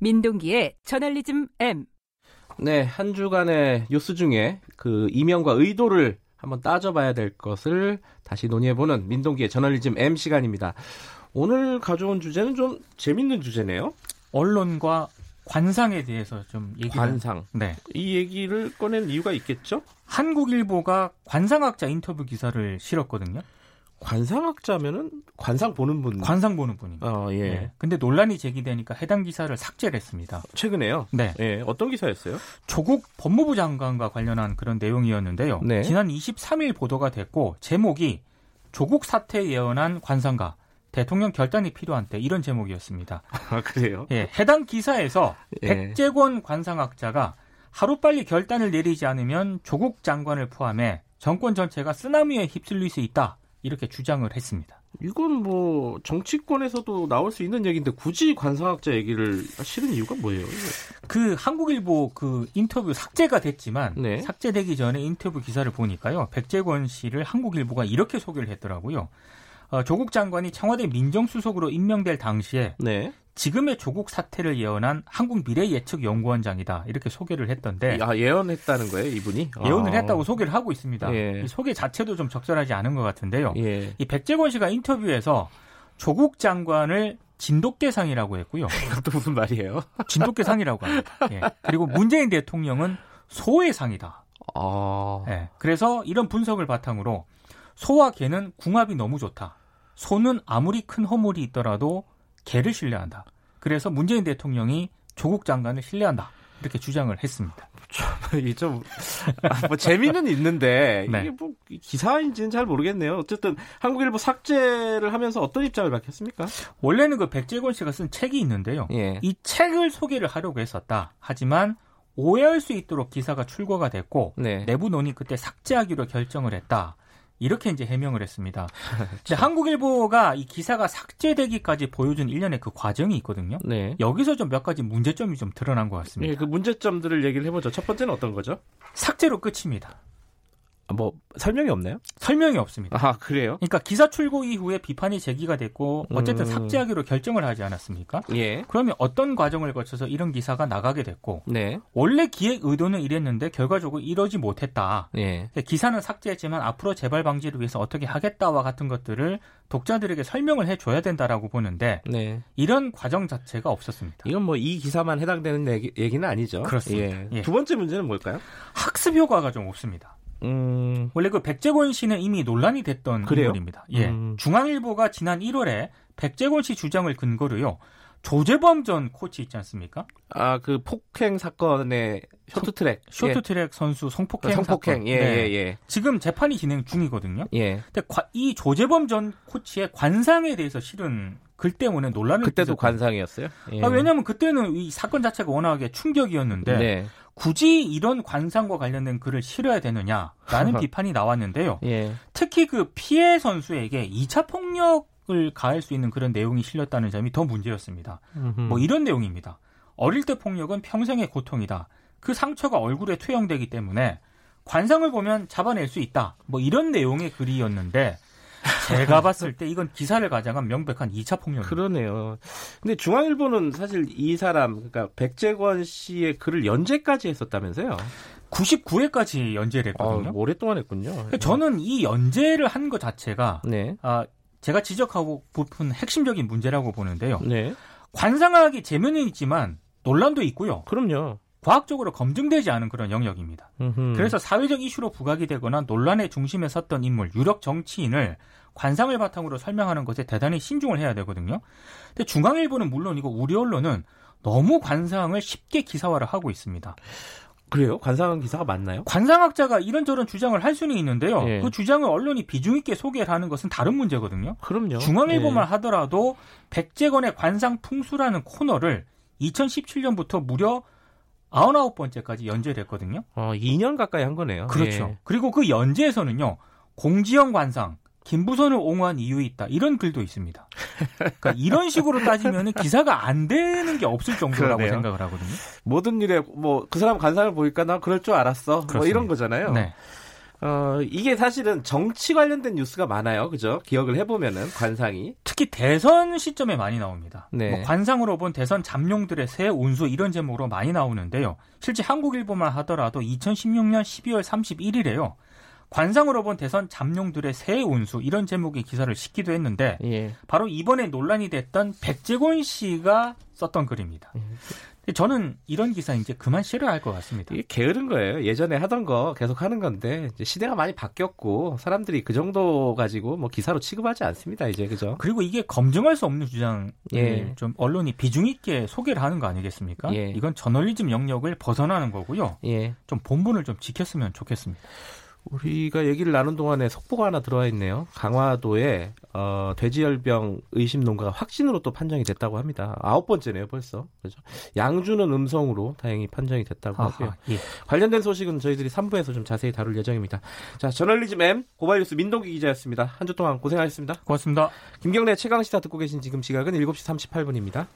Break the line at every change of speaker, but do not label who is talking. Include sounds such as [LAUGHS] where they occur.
민동기의 저널리즘 M.
네, 한 주간의 뉴스 중에 그 이면과 의도를 한번 따져봐야 될 것을 다시 논의해보는 민동기의 저널리즘 M 시간입니다. 오늘 가져온 주제는 좀 재밌는 주제네요.
언론과 관상에 대해서 좀 얘기.
관상.
네.
이 얘기를 꺼낸 이유가 있겠죠?
한국일보가 관상학자 인터뷰 기사를 실었거든요.
관상학자면은 관상 보는 분.
관상 보는 분입니다.
어, 예.
네. 근데 논란이 제기되니까 해당 기사를 삭제를 했습니다.
최근에요?
네.
예. 어떤 기사였어요?
조국 법무부 장관과 관련한 그런 내용이었는데요.
네.
지난 23일 보도가 됐고 제목이 조국 사태 예언한 관상가 대통령 결단이 필요한 때 이런 제목이었습니다. [LAUGHS]
아, 그래요?
예, 해당 기사에서
예.
백재권 관상학자가 하루빨리 결단을 내리지 않으면 조국 장관을 포함해 정권 전체가 쓰나미에 휩쓸릴 수 있다. 이렇게 주장을 했습니다.
이건 뭐 정치권에서도 나올 수 있는 얘기인데 굳이 관상학자 얘기를 싫은 이유가 뭐예요?
그 한국일보 그 인터뷰 삭제가 됐지만
네.
삭제되기 전에 인터뷰 기사를 보니까요. 백재권 씨를 한국일보가 이렇게 소개를 했더라고요. 어, 조국 장관이 청와대 민정수석으로 임명될 당시에
네.
지금의 조국 사태를 예언한 한국 미래 예측 연구원장이다 이렇게 소개를 했던데
아, 예언했다는 거예요, 이분이?
예언을
아.
했다고 소개를 하고 있습니다.
예.
이 소개 자체도 좀 적절하지 않은 것 같은데요.
예.
이 백재권 씨가 인터뷰에서 조국 장관을 진돗개상이라고 했고요. [LAUGHS]
이것도 무슨 말이에요? [LAUGHS]
진돗개상이라고 합니다. 예. 그리고 문재인 대통령은 소의 상이다.
아.
예. 그래서 이런 분석을 바탕으로 소와 개는 궁합이 너무 좋다. 소는 아무리 큰 허물이 있더라도 개를 신뢰한다. 그래서 문재인 대통령이 조국 장관을 신뢰한다. 이렇게 주장을 했습니다.
이게 좀, 아, 뭐, 재미는 있는데,
네.
이게 뭐, 기사인지는 잘 모르겠네요. 어쨌든, 한국일보 삭제를 하면서 어떤 입장을 밝혔습니까?
원래는 그 백재권 씨가 쓴 책이 있는데요.
예.
이 책을 소개를 하려고 했었다. 하지만 오해할 수 있도록 기사가 출고가 됐고
네.
내부 논의 그때 삭제하기로 결정을 했다. 이렇게 이제 해명을 했습니다. 근데 한국일보가 이 기사가 삭제되기까지 보여준 일련의 그 과정이 있거든요.
네.
여기서 좀 몇 가지 문제점이 좀 드러난 것 같습니다.
예, 그 문제점들을 얘기를 해보죠. 첫 번째는 어떤 거죠?
삭제로 끝입니다.
아, 뭐, 설명이 없나요?
설명이 없습니다.
아, 그래요?
그러니까 기사 출고 이후에 비판이 제기가 됐고 어쨌든
음.
삭제하기로 결정을 하지 않았습니까?
예.
그러면 어떤 과정을 거쳐서 이런 기사가 나가게 됐고
네.
원래 기획 의도는 이랬는데 결과적으로 이러지 못했다.
예.
기사는 삭제했지만 앞으로 재발 방지를 위해서 어떻게 하겠다와 같은 것들을 독자들에게 설명을 해줘야 된다라고 보는데
네.
이런 과정 자체가 없었습니다.
이건 뭐 이 기사만 해당되는 얘기, 얘기는 아니죠.
그렇습니다.
예.
예.
두 번째 문제는 뭘까요?
학습 효과가 좀 없습니다.
음,
원래 그 백재권 씨는 이미 논란이 됐던
그래요?
인물입니다. 예.
음.
중앙일보가 지난 1월에 백재권 씨 주장을 근거로요. 조재범 전 코치 있지 않습니까?
아, 그 폭행 사건의 쇼트트랙.
쇼트트랙 선수 성폭행
예. 성폭행.
사건.
예,
네.
예, 예.
지금 재판이 진행 중이거든요.
예.
근데 과- 이 조재범 전 코치의 관상에 대해서 실은 글 때문에 논란을
그때도
빚었거든요.
관상이었어요? 예.
아, 왜냐하면 그때는 이 사건 자체가 워낙에 충격이었는데
네.
굳이 이런 관상과 관련된 글을 실어야 되느냐라는 [LAUGHS] 비판이 나왔는데요.
예.
특히 그 피해 선수에게 2차 폭력을 가할 수 있는 그런 내용이 실렸다는 점이 더 문제였습니다.
음흠.
뭐 이런 내용입니다. 어릴 때 폭력은 평생의 고통이다. 그 상처가 얼굴에 투영되기 때문에 관상을 보면 잡아낼 수 있다. 뭐 이런 내용의 글이었는데 제가 봤을 때 이건 기사를 가장한 명백한 2차 폭력입니다.
그러네요. 근데 중앙일보는 사실 이 사람, 그러니까 백재권 씨의 글을 연재까지 했었다면서요?
99회까지 연재를
아,
했거든요.
오랫동안 했군요.
저는 이 연재를 한 것 자체가
네.
아, 제가 지적하고 싶은 핵심적인 문제라고 보는데요.
네.
관상학이 재면은 있지만 논란도 있고요.
그럼요.
과학적으로 검증되지 않은 그런 영역입니다.
음흠.
그래서 사회적 이슈로 부각이 되거나 논란의 중심에 섰던 인물, 유력 정치인을 관상을 바탕으로 설명하는 것에 대단히 신중을 해야 되거든요. 근데 중앙일보는 물론이고 우리 언론은 너무 관상을 쉽게 기사화를 하고 있습니다.
그래요? 관상 기사가 맞나요?
관상학자가 이런저런 주장을 할 수는 있는데요.
예.
그 주장을 언론이 비중 있게 소개를 하는 것은 다른 문제거든요.
그럼요.
중앙일보만
예.
하더라도 백재건의 관상 풍수라는 코너를 2017년부터 무려 99번째까지 연재를 했거든요.
어, 2년 가까이 한 거네요.
그렇죠.
예.
그리고 그 연재에서는요. 공지영 관상, 김부선을 옹호한 이유 있다. 이런 글도 있습니다. 그러니까 [LAUGHS] 이런 식으로 따지면 기사가 안 되는 게 없을 정도라고
그러네요.
생각을 하거든요.
모든 일에 뭐 그 사람 관상을 보니까 나 그럴 줄 알았어. 뭐
그렇습니다.
이런 거잖아요.
네.
어, 이게 사실은 정치 관련된 뉴스가 많아요. 그죠? 기억을 해보면은, 관상이.
특히 대선 시점에 많이 나옵니다.
네.
뭐 관상으로 본 대선 잠룡들의 새 운수 이런 제목으로 많이 나오는데요. 실제 한국일보만 하더라도 2016년 12월 31일에요. 관상으로 본 대선 잠룡들의 새 운수 이런 제목의 기사를 싣기도 했는데
예.
바로 이번에 논란이 됐던 백재곤 씨가 썼던 글입니다. 저는 이런 기사 이제 그만 싫어할 것 같습니다.
이게 게으른 거예요. 예전에 하던 거 계속 하는 건데, 시대가 많이 바뀌었고, 사람들이 그 정도 가지고 뭐 기사로 취급하지 않습니다, 이제. 그죠?
그리고 이게 검증할 수 없는 주장,
예.
좀 언론이 비중 있게 소개를 하는 거 아니겠습니까?
예.
이건 저널리즘 영역을 벗어나는 거고요.
예.
좀 본분을 좀 지켰으면 좋겠습니다.
우리가 얘기를 나눈 동안에 속보가 하나 들어와 있네요. 강화도에 어, 돼지열병 의심 농가가 확진으로 또 판정이 됐다고 합니다. 아홉 번째네요, 벌써. 그죠? 양주는 음성으로 다행히 판정이 됐다고 하고요.
아하, 예.
관련된 소식은 저희들이 3부에서 좀 자세히 다룰 예정입니다. 자, 저널리즘 M 고발뉴스 민동기 기자였습니다. 한 주 동안 고생하셨습니다.
고맙습니다.
김경래 최강 시사 듣고 계신 지금 시각은 7시 38분입니다.